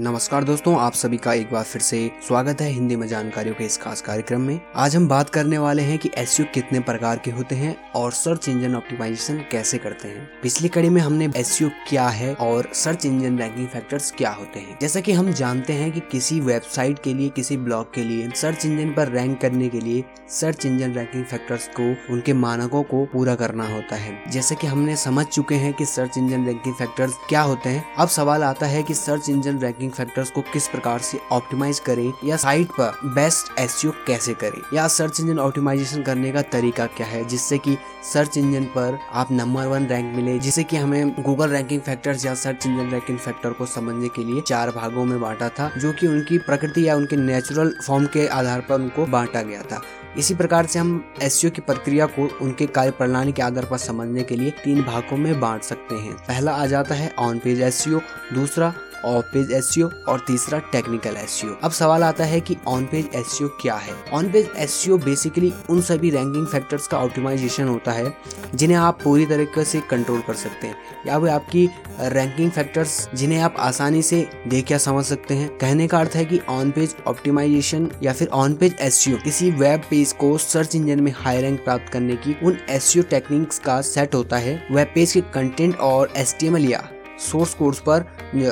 नमस्कार दोस्तों, आप सभी का एक बार फिर से स्वागत है हिंदी में जानकारियों के इस खास कार्यक्रम में। आज हम बात करने वाले हैं कि एस कितने प्रकार के होते हैं और सर्च इंजन ऑप्टिमाइजेशन कैसे करते हैं। पिछली कड़ी में हमने एस क्या है और सर्च इंजन रैंकिंग फैक्टर्स क्या होते हैं। जैसा कि हम जानते हैं कि किसी वेबसाइट के लिए, किसी ब्लॉग के लिए सर्च इंजन पर रैंक करने के लिए सर्च इंजन रैंकिंग फैक्टर्स को, उनके मानकों को पूरा करना होता है। जैसे की हमने समझ चुके हैं की सर्च इंजन रैंकिंग फैक्टर्स क्या होते हैं। अब सवाल आता है की search engine ranking ranking factors को किस प्रकार से ऑप्टिमाइज करें या साइट पर बेस्ट एस कैसे करें या सर्च इंजन ऑप्टिमाइजेशन करने का तरीका क्या है जिससे कि सर्च इंजन पर आप नंबर वन रैंक मिले, जिससे कि हमें गूगल रैंकिंग फैक्टर्स या सर्च इंजन रैंकिंग फैक्टर को समझने के लिए चार भागों में बांटा था, जो कि उनकी प्रकृति या उनके नेचुरल फॉर्म के आधार पर उनको बांटा गया था। इसी प्रकार से हम एस की प्रक्रिया को उनके कार्य प्रणाली के आधार पर समझने के लिए तीन भागों में बांट सकते हैं। पहला आ जाता है ऑन पेज एस दूसरा ऑफ़ पेज एस और तीसरा टेक्निकल एस अब सवाल आता है कि ऑन पेज एस क्या है? ऑन पेज एस बेसिकली उन सभी रैंकिंग फैक्टर्स का ऑप्टिमाइजेशन होता है, जिन्हें आप पूरी तरीके से कंट्रोल कर सकते हैं। या वे आपकी रैंकिंग फैक्टर्स जिन्हें आप आसानी से देख या समझ सकते हैं। कहने का अर्थ है कि ऑन पेज ऑप्टिमाइजेशन या फिर ऑन पेज एस किसी वेब पेज को सर्च इंजन में हाई रैंक प्राप्त करने की उन एस टेक्निक्स का सेट होता है। वेब पेज के कंटेंट और एस या सोर्स कोर्स पर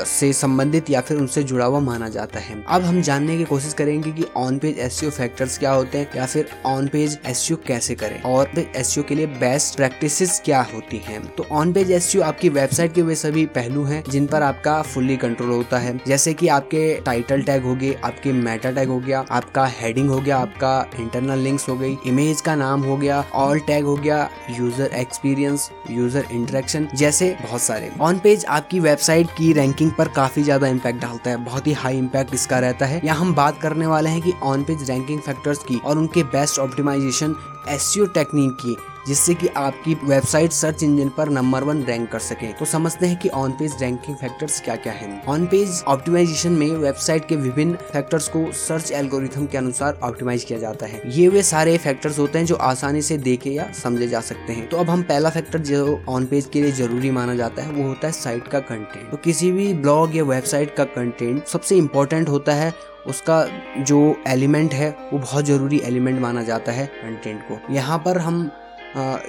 से संबंधित या फिर उनसे जुड़ा हुआ माना जाता है। अब हम जानने की कोशिश करेंगे कि ऑन पेज एस फैक्टर्स क्या होते हैं, या फिर ऑन पेज एस कैसे करें, और एस के लिए बेस्ट प्रैक्टिस क्या होती हैं। तो ऑन पेज एस आपकी वेबसाइट के वे सभी पहलू हैं, जिन पर आपका फुल्ली कंट्रोल होता है। जैसे की आपके टाइटल टैग हो गए, आपके मेटा टैग हो गया, आपका हेडिंग हो गया, आपका इंटरनल लिंक्स हो गई इमेज का नाम हो गया ऑल टैग हो गया यूज़र एक्सपीरियंस यूज़र इंटरेक्शन जैसे बहुत सारे। ऑन पेज आपकी वेबसाइट की रैंकिंग पर काफ़ी ज़्यादा इम्पैक्ट डालता है, बहुत ही हाई इम्पैक्ट इसका रहता है। यहाँ हम बात करने वाले हैं कि ऑन पेज रैंकिंग फैक्टर्स की और उनके बेस्ट ऑप्टिमाइजेशन एस टेक्निक की। जिससे कि आपकी वेबसाइट सर्च इंजन पर नंबर वन रैंक कर सके। तो समझते हैं कि ऑन पेज रैंकिंग फैक्टर्स क्या क्या है। ऑन पेज ऑप्टिमाइजेशन में वेबसाइट के विभिन्न फैक्टर्स को सर्च एल्गोरिथम के अनुसार ऑप्टिमाइज किया जाता है। ये वे सारे फैक्टर्स होते हैं जो आसानी से देखे या समझे जा सकते हैं। तो अब हम पहला फैक्टर जो ऑन पेज के लिए ज़रूरी माना जाता है, वो होता है साइट का कंटेंट तो किसी भी ब्लॉग या वेबसाइट का कंटेंट सबसे इम्पोर्टेंट होता है, उसका जो एलिमेंट है, वो बहुत ज़रूरी एलिमेंट माना जाता है कंटेंट को। यहाँ पर हम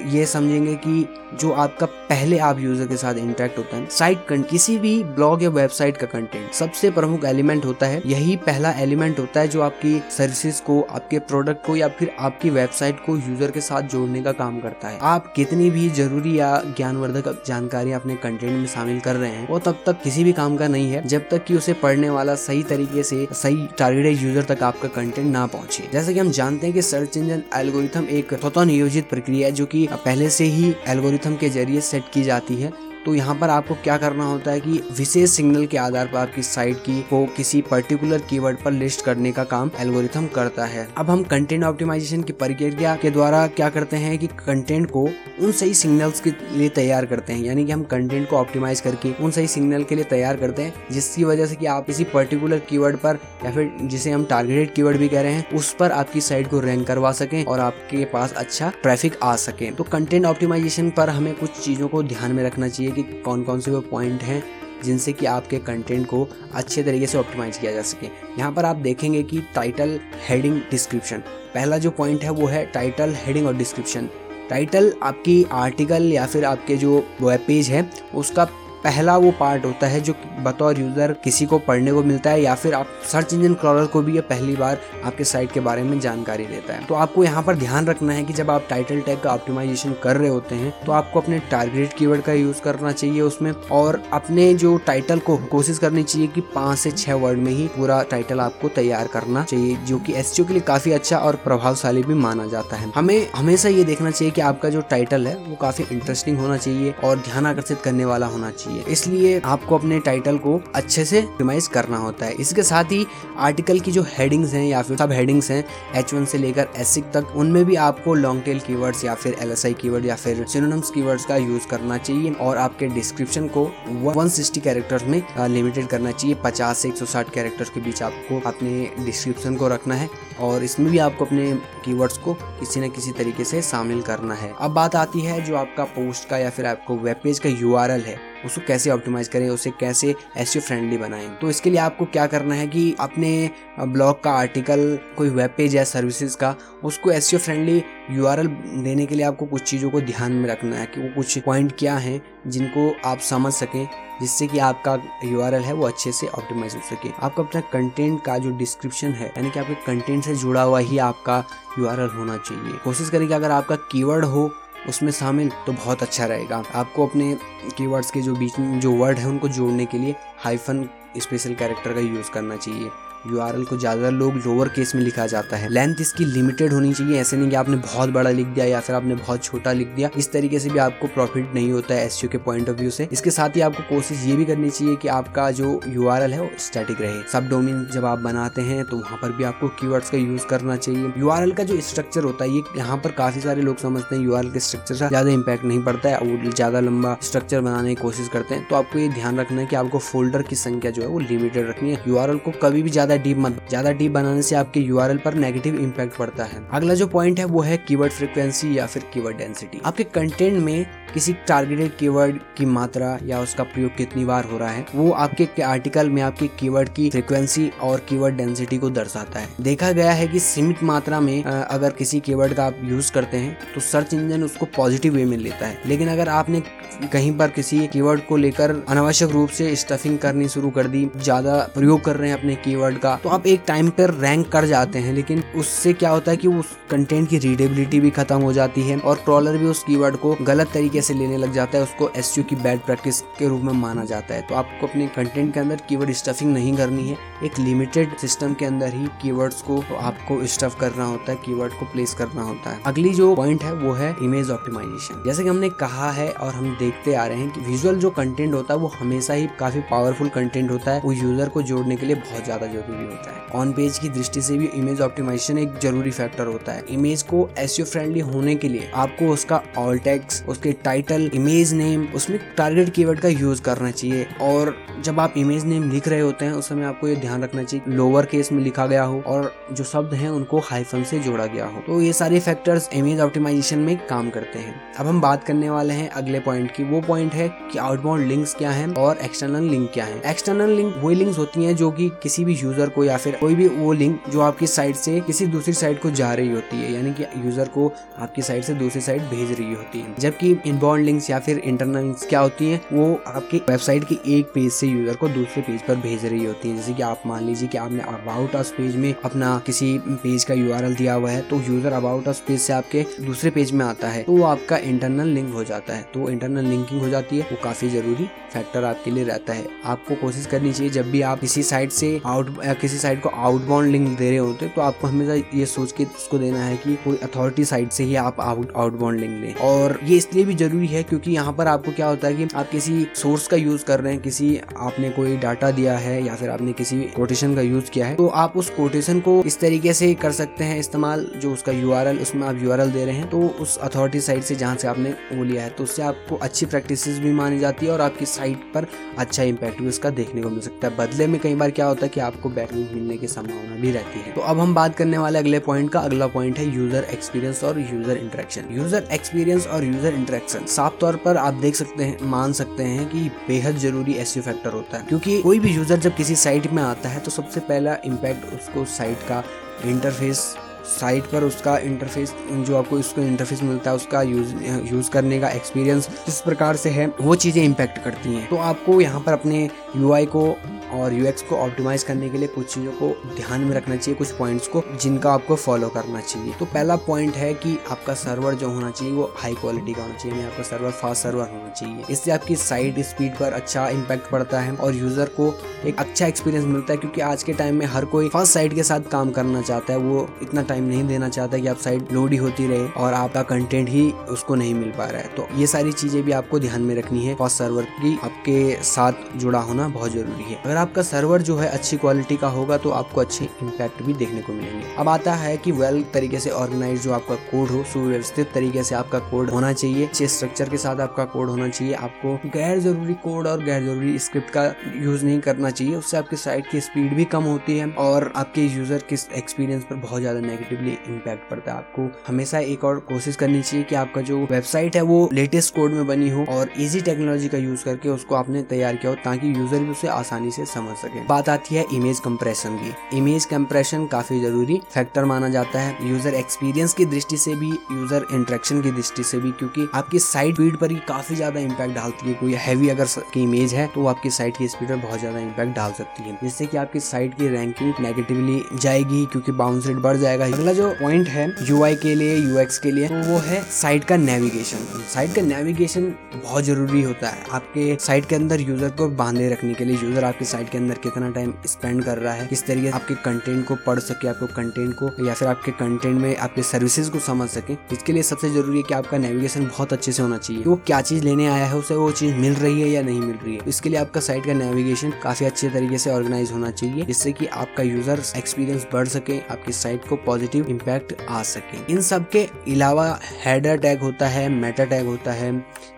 ये समझेंगे कि जो आपका पहले आप यूज़र के साथ इंटरेक्ट होता है साइट किसी भी ब्लॉग या वेबसाइट का कंटेंट सबसे प्रमुख एलिमेंट होता है, यही पहला एलिमेंट होता है जो आपकी सर्विसेज़ को, आपके प्रोडक्ट को या फिर आपकी वेबसाइट को यूज़र के साथ जोड़ने का काम करता है। आप कितनी भी ज़रूरी या ज्ञानवर्धक जानकारी अपने कंटेंट में शामिल कर रहे हैं, वो तब तक किसी भी काम का नहीं है, जब तक कि उसे पढ़ने वाला सही तरीके से, सही टारगेटेड यूज़र तक आपका कंटेंट ना पहुँचे। जैसे कि हम जानते हैं कि सर्च इंजन एल्गोरिथम एक स्वतः नियोजित प्रक्रिया जो कि पहले से ही एल्गोरिथम के ज़रिए सेट की जाती है। तो यहाँ पर आपको क्या करना होता है कि विशेष सिग्नल के आधार पर आपकी साइट की को किसी पर्टिकुलर कीवर्ड पर लिस्ट करने का काम एल्गोरिथम करता है। अब हम कंटेंट ऑप्टिमाइजेशन की प्रक्रिया के द्वारा क्या करते हैं कि कंटेंट को उन सही सिग्नल्स के लिए तैयार करते हैं। यानी कि हम कंटेंट को ऑप्टिमाइज करके उन सही सिग्नल के लिए तैयार करते हैं, जिसकी वजह से कि आप किसी पर्टिकुलर कीवर्ड पर या फिर जिसे हम टारगेटेड कीवर्ड भी कह रहे हैं, उस पर आपकी साइट को रैंक करवा सकें और आपके पास अच्छा ट्रैफ़िक आ सके। तो कंटेंट ऑप्टिमाइजेशन पर हमें कुछ चीज़ों को ध्यान में रखना चाहिए कि कौन कौन से वो पॉइंट हैं जिनसे कि आपके कंटेंट को अच्छे तरीके से ऑप्टिमाइज किया जा सके। यहाँ पर आप देखेंगे कि टाइटल हेडिंग डिस्क्रिप्शन पहला जो पॉइंट है वो है टाइटल हेडिंग और डिस्क्रिप्शन टाइटल आपकी आर्टिकल या फिर आपके जो वेब पेज है, उसका पहला वो पार्ट होता है जो बतौर यूज़र किसी को पढ़ने को मिलता है या फिर आप सर्च इंजन क्रॉलर को भी ये पहली बार आपके साइट के बारे में जानकारी देता है। तो आपको यहाँ पर ध्यान रखना है कि जब आप टाइटल टैग का ऑप्टिमाइजेशन कर रहे होते हैं तो आपको अपने टारगेट कीवर्ड का यूज़ करना चाहिए उसमें और अपने जो टाइटल को कोशिश करनी चाहिए कि पाँच से छह वर्ड में ही पूरा टाइटल आपको तैयार करना चाहिए, जो कि एस के लिए काफ़ी अच्छा और प्रभावशाली भी माना जाता है। हमें हमेशा ये देखना चाहिए कि आपका जो टाइटल है, वो काफ़ी इंटरेस्टिंग होना चाहिए और ध्यान आकर्षित करने वाला होना चाहिए। चाहिए। इसलिए आपको अपने टाइटल को अच्छे से ऑप्टिमाइज करना होता है। इसके साथ ही आर्टिकल की जो हेडिंग्स हैं या फिर सब हेडिंग्स हैं एच से लेकर एस तक, उनमें भी आपको लॉन्ग टेल कीवर्ड्स या फिर एल एस कीवर्ड या फिर सिनोनिम्स कीवर्ड्स का यूज़ करना चाहिए और आपके डिस्क्रिप्शन को 160 कैरेक्टर्स में लिमिटेड करना चाहिए। 50 से 160 कैरेक्टर्स के बीच आपको अपने डिस्क्रिप्शन को रखना है और इसमें भी आपको अपने कीवर्ड्स को किसी न किसी तरीके से शामिल करना है। अब बात आती है जो आपका पोस्ट का या फिर आपको वेब पेज का यूआरएल है। उसको कैसे ऑप्टिमाइज करें, उसे कैसे एस फ्रेंडली बनाएँ। तो इसके लिए आपको क्या करना है कि अपने ब्लॉग का आर्टिकल कोई वेब पेज या सर्विसेज़ का, उसको एस फ्रेंडली यूआरएल देने के लिए आपको कुछ चीज़ों को ध्यान में रखना है कि वो कुछ पॉइंट क्या हैं, जिनको आप समझ सकें, जिससे कि आपका यूआरएल है वो अच्छे से ऑप्टिमाइज हो सके। आपका अपना कंटेंट का जो डिस्क्रिप्शन है, यानी कि आपके कंटेंट से जुड़ा हुआ ही आपका यूआरएल होना चाहिए। कोशिश करें कि अगर आपका कीवर्ड हो उसमें शामिल तो बहुत अच्छा रहेगा। आपको अपने कीवर्ड्स के जो बीच में जो वर्ड है, उनको जोड़ने के लिए हाइफन स्पेशल कैरेक्टर का यूज़ करना चाहिए। यूआरएल को ज़्यादा लोग लोअर केस में लिखा जाता है। लेंथ इसकी लिमिटेड होनी चाहिए। ऐसे नहीं कि आपने बहुत बड़ा लिख दिया या फिर आपने बहुत छोटा लिख दिया। इस तरीके से भी आपको प्रॉफिट नहीं होता है एस के पॉइंट ऑफ़ व्यू से। इसके साथ ही आपको कोशिश ये भी करनी चाहिए कि आपका जो यूआरएल है वो स्टैटिक रहे। सब डोमेन जब आप बनाते हैं तो वहाँ पर भी आपको कीवर्ड्स का यूज़ करना चाहिए। यूआरएल का जो स्ट्रक्चर होता है, ये यहाँ पर काफ़ी सारे लोग समझते हैं। यूआरएल के स्ट्रक्चर का ज़्यादा इम्पैक्ट नहीं पड़ता है। वो ज़्यादा लंबा स्ट्रक्चर बनाने की कोशिश करते हैं। तो आपको ये ध्यान रखना है कि आपको फोल्डर की संख्या जो है वो लिमिटेड रखनी है। यूआरएल को कभी भी ज़्यादा डीप मत ज़्यादा डीप बनाने से आपके यूआरएल पर नेगेटिव इम्पैक्ट पड़ता है। अगला जो पॉइंट है, वो है कीवर्ड फ्रिक्वेंसी या फिर कीवर्ड डेंसिटी आपके कंटेंट में किसी टारगेटेड कीवर्ड की मात्रा या उसका प्रयोग कितनी बार हो रहा है, वो आपके आर्टिकल में आपके कीवर्ड की फ्रिक्वेंसी और कीवर्ड डेंसिटी को दर्शाता है। देखा गया है कि सीमित मात्रा में अगर किसी कीवर्ड का आप यूज़ करते हैं तो सर्च इंजन उसको पॉजिटिव वे में लेता है। लेकिन अगर आपने कहीं पर किसी कीवर्ड को लेकर अनावश्यक रूप से स्टफिंग करनी शुरू कर दी ज़्यादा प्रयोग कर रहे हैं अपने कीवर्ड का। तो आप एक टाइम पर रैंक कर जाते हैं, लेकिन उससे क्या होता है कि उस कंटेंट की रीडेबिलिटी भी खत्म हो जाती है और ट्रॉलर भी उस कीवर्ड को गलत तरीके से लेने लग जाता है, उसको एस की बैड प्रैक्टिस के रूप में माना जाता है। तो आपको अपने कंटेंट के अंदर कीवर्ड स्टफिंग नहीं करनी है, एक लिमिटेड सिस्टम के अंदर ही कीवर्ड्स को तो आपको स्टफ़ करना होता है कीवर्ड को प्लेस करना होता है। अगली जो पॉइंट है, वो है इमेज ऑप्टिमाइजेशन जैसे कि हमने कहा है और हम देखते आ रहे हैं कि विजुअल जो कंटेंट होता है, वो हमेशा ही काफ़ी पावरफुल कंटेंट होता है वो यूज़र को जोड़ने के लिए बहुत ज़्यादा ज़रूरी होता है। ऑन पेज की दृष्टि से भी इमेज ऑप्टिमाइजेशन एक ज़रूरी फैक्टर होता है। इमेज को एस फ्रेंडली होने के लिए आपको उसका ऑल टैक्स उसके टाइटल इमेज नेम उसमें टारगेट कीवर्ड का यूज़ करना चाहिए। और जब आप इमेज नेम लिख रहे होते हैं, उस समय आपको ये ध्यान रखना चाहिए लोअर केस में लिखा गया हो और जो शब्द हैं, उनको हाइफन से जोड़ा गया हो। तो ये सारे फैक्टर्स इमेज ऑप्टिमाइजेशन में काम करते हैं। अब हम बात करने वाले हैं अगले पॉइंट की। वो पॉइंट है कि आउटबाउंड लिंक्स क्या हैं और एक्सटर्नल लिंक क्या है। एक्सटर्नल लिंक वही लिंक्स होती हैं जो कि किसी भी यूज़र को या फिर कोई भी वो लिंक जो आपकी साइट से किसी दूसरी साइट को जा रही होती है, यानी कि यूज़र को आपकी साइट से दूसरी साइट भेज रही होती है। जबकि इनबाउंड लिंक्स या फिर इंटरनल लिंक्स क्या होती है, वो आपकी वेबसाइट के एक पेज से यूज़र को दूसरे पेज पर भेज रही होती है। जैसे कि आप मान लीजिए कि आपने अबाउट अस पेज में अपना किसी पेज का यू दिया हुआ है तो यूज़र अबाउट अस पेज से आपके दूसरे पेज में आता है तो वो आपका इंटरनल लिंक हो जाता है। तो इंटरनल लिंकिंग हो जाती है, वो काफ़ी ज़रूरी फैक्टर आपके लिए रहता है। आपको कोशिश करनी चाहिए। जब भी आप किसी साइट से आउट किसी साइट को आउटबाउंड लिंक दे रहे होते तो आपको हमेशा ये सोच के उसको देना है कि कोई अथॉरिटी साइट से ही आप आउट आउटबाउंड लिंक लें। और ये इसलिए भी ज़रूरी है क्योंकि यहाँ पर आपको क्या होता है कि आप किसी सोर्स का यूज़ कर रहे हैं, किसी आपने कोई डाटा दिया है या फिर आपने किसी कोटेशन का यूज़ किया है तो आप उस कोटेशन को इस तरीके से कर सकते हैं। इस्तेमाल जो उसका यूआरएल उसमें आप यू दे रहे हैं तो उस अथॉरिटी साइट से जहाँ से आपने वो लिया है तो उससे आपको अच्छी प्रैक्टिस भी मानी जाती है और आपकी साइट पर अच्छा इम्पैक्ट भी उसका देखने को मिल सकता है। बदले में कई बार क्या होता है कि आपको बैकलिंक मिलने की संभावना भी रहती है। तो अब हम बात करने वाले अगले पॉइंट का अगला पॉइंट है यूज़र एक्सपीरियंस और यूज़र इंटरेक्शन यूज़र एक्सपीरियंस और यूज़र इंटरेक्शन साफ़ तौर पर आप देख सकते हैं, मान सकते हैं कि बेहद ज़रूरी एस फैक्टर होता है। क्योंकि कोई भी यूज़र जब किसी साइट में आता है तो सबसे पहला इम्पैक्ट उसको साइट का इंटरफेस साइट पर उसका इंटरफेस जो आपको इसको इंटरफेस मिलता है, उसका यूज़ यूज़ करने का एक्सपीरियंस किस प्रकार से है, वो चीज़ें इम्पैक्ट करती हैं। तो आपको यहाँ पर अपने यूआई को और यूएक्स को ऑप्टिमाइज करने के लिए कुछ चीज़ों को ध्यान में रखना चाहिए, कुछ पॉइंट्स को जिनका आपको फॉलो करना चाहिए। तो पहला पॉइंट है कि आपका सर्वर जो होना चाहिए, वो हाई क्वालिटी का होना चाहिए आपका सर्वर फास्ट सर्वर होना चाहिए। इससे आपकी साइट स्पीड पर अच्छा इम्पैक्ट पड़ता है और यूज़र को एक अच्छा एक्सपीरियंस मिलता है, क्योंकि आज के टाइम में हर कोई फास्ट साइट के साथ काम करना चाहता है, वो इतना टाइम नहीं देना चाहता कि आप साइट लोड ही होती रहे और आपका कंटेंट ही उसको नहीं मिल पा रहा है। तो ये सारी चीज़ें भी आपको ध्यान में रखनी है। फास्ट सर्वर की आपके साथ जुड़ा होना बहुत ज़रूरी है। अगर आपका सर्वर जो है अच्छी क्वालिटी का होगा तो आपको अच्छे इम्पैक्ट भी देखने को मिलेंगे। अब आता है कि वेल तरीके से ऑर्गेनाइज जो आपका कोड हो, सुव्यवस्थित तरीके से आपका कोड होना चाहिए। अच्छे स्ट्रक्चर के साथ आपका कोड होना चाहिए। आपको गैर ज़रूरी कोड और गैर ज़रूरी स्क्रिप्ट का यूज़ नहीं करना चाहिए। उससे आपकी साइट की स्पीड भी कम होती है और आपके यूज़र के एक्सपीरियंस पर बहुत ज़्यादा नेगेटिव नेगेटिवली इम्पैक्ट पड़ता है। आपको हमेशा एक और कोशिश करनी चाहिए कि आपका जो वेबसाइट है वो लेटेस्ट कोड में बनी हो और इजी टेक्नोलॉजी का यूज़ करके उसको आपने तैयार किया हो ताकि यूज़र भी उसे आसानी से समझ सके। बात आती है इमेज कंप्रेशन की। इमेज कंप्रेशन काफ़ी ज़रूरी फैक्टर माना जाता है। यूज़र एक्सपीरियंस की दृष्टि से भी यूज़र इंट्रेक्शन की दृष्टि से भी, क्योंकि आपकी साइट स्पीड पर ही काफ़ी ज़्यादा इम्पैक्ट डालती है। कोई हैवी अगर की इमेज है तो आपकी साइट की स्पीड पर बहुत ज़्यादा इम्पैक्ट डाल सकती है। जिससे की आपकी साइट की रैंकिंग नेगेटिवली जाएगी, क्योंकि बाउंस रेट बढ़ जाएगा अगला जो पॉइंट है यूआई के लिए यूएक्स के लिए तो वो है साइट का नेविगेशन साइट का नेविगेशन बहुत ज़रूरी होता है आपके साइट के अंदर यूज़र को बांधे रखने के लिए. यूज़र आपकी साइट के अंदर कितना टाइम स्पेंड कर रहा है, किस तरीके आपके कंटेंट को पढ़ सके, आपको कंटेंट को, या फिर आपके कंटेंट में आपके सर्विसेज़ को समझ सके. इसके लिए सबसे ज़रूरी है कि आपका नेविगेशन बहुत अच्छे से होना चाहिए. वो क्या चीज़ लेने आया है, उसे वो चीज़ मिल रही है या नहीं मिल रही है? इसके लिए आपका साइट का नेविगेशन काफ़ी अच्छे तरीके से ऑर्गेनाइज होना चाहिए, जिससे कि आपका यूज़र एक्सपीरियंस बढ़ सके, आपकी साइट को पॉजिटिव इम्पैक्ट आ सके। इन सब के अलावा हेडर टैग होता है मेटा टैग होता है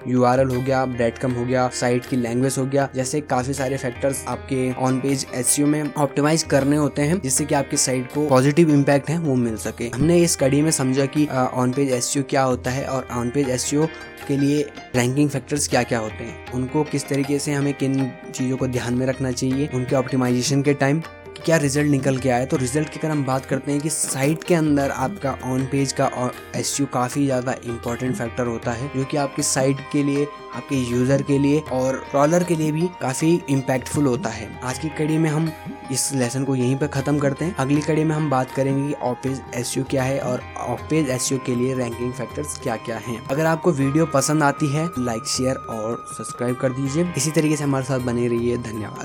यूआरएल हो गया ब्रेडकम हो गया साइट की लैंग्वेज हो गया, जैसे काफ़ी सारे फैक्टर्स आपके ऑन पेज एस में ऑप्टिमाइज करने होते हैं, जिससे कि आपकी साइट को पॉजिटिव इम्पैक्ट है, वो मिल सके। हमने इस कड़ी में समझा कि ऑन पेज एस क्या होता है और ऑन पेज एस के लिए रैंकिंग फैक्टर्स क्या क्या होते हैं। उनको किस तरीके से हमें किन चीज़ों को ध्यान में रखना चाहिए, उनके ऑप्टिमाइजेशन के टाइम क्या रिज़ल्ट निकल के आया? तो रिज़ल्ट की अगर हम बात करते हैं कि साइट के अंदर आपका ऑन पेज का एस काफ़ी ज़्यादा इंपॉर्टेंट फैक्टर होता है, जो कि आपकी साइट के लिए, आपके यूज़र के लिए और ट्रॉलर के लिए भी काफ़ी इम्पैक्टफुल होता है। आज की कड़ी में हम इस लेसन को यहीं पर ख़त्म करते हैं। अगली कड़ी में हम बात करेंगे कि ऑफ़ पेज एसयू क्या है और ऑफ़ पेज एसयू के लिए रैंकिंग फैक्टर्स क्या क्या हैं। अगर आपको वीडियो पसंद आती है लाइक शेयर और सब्सक्राइब कर दीजिए। इसी तरीके से हमारे साथ बने रहिए। धन्यवाद।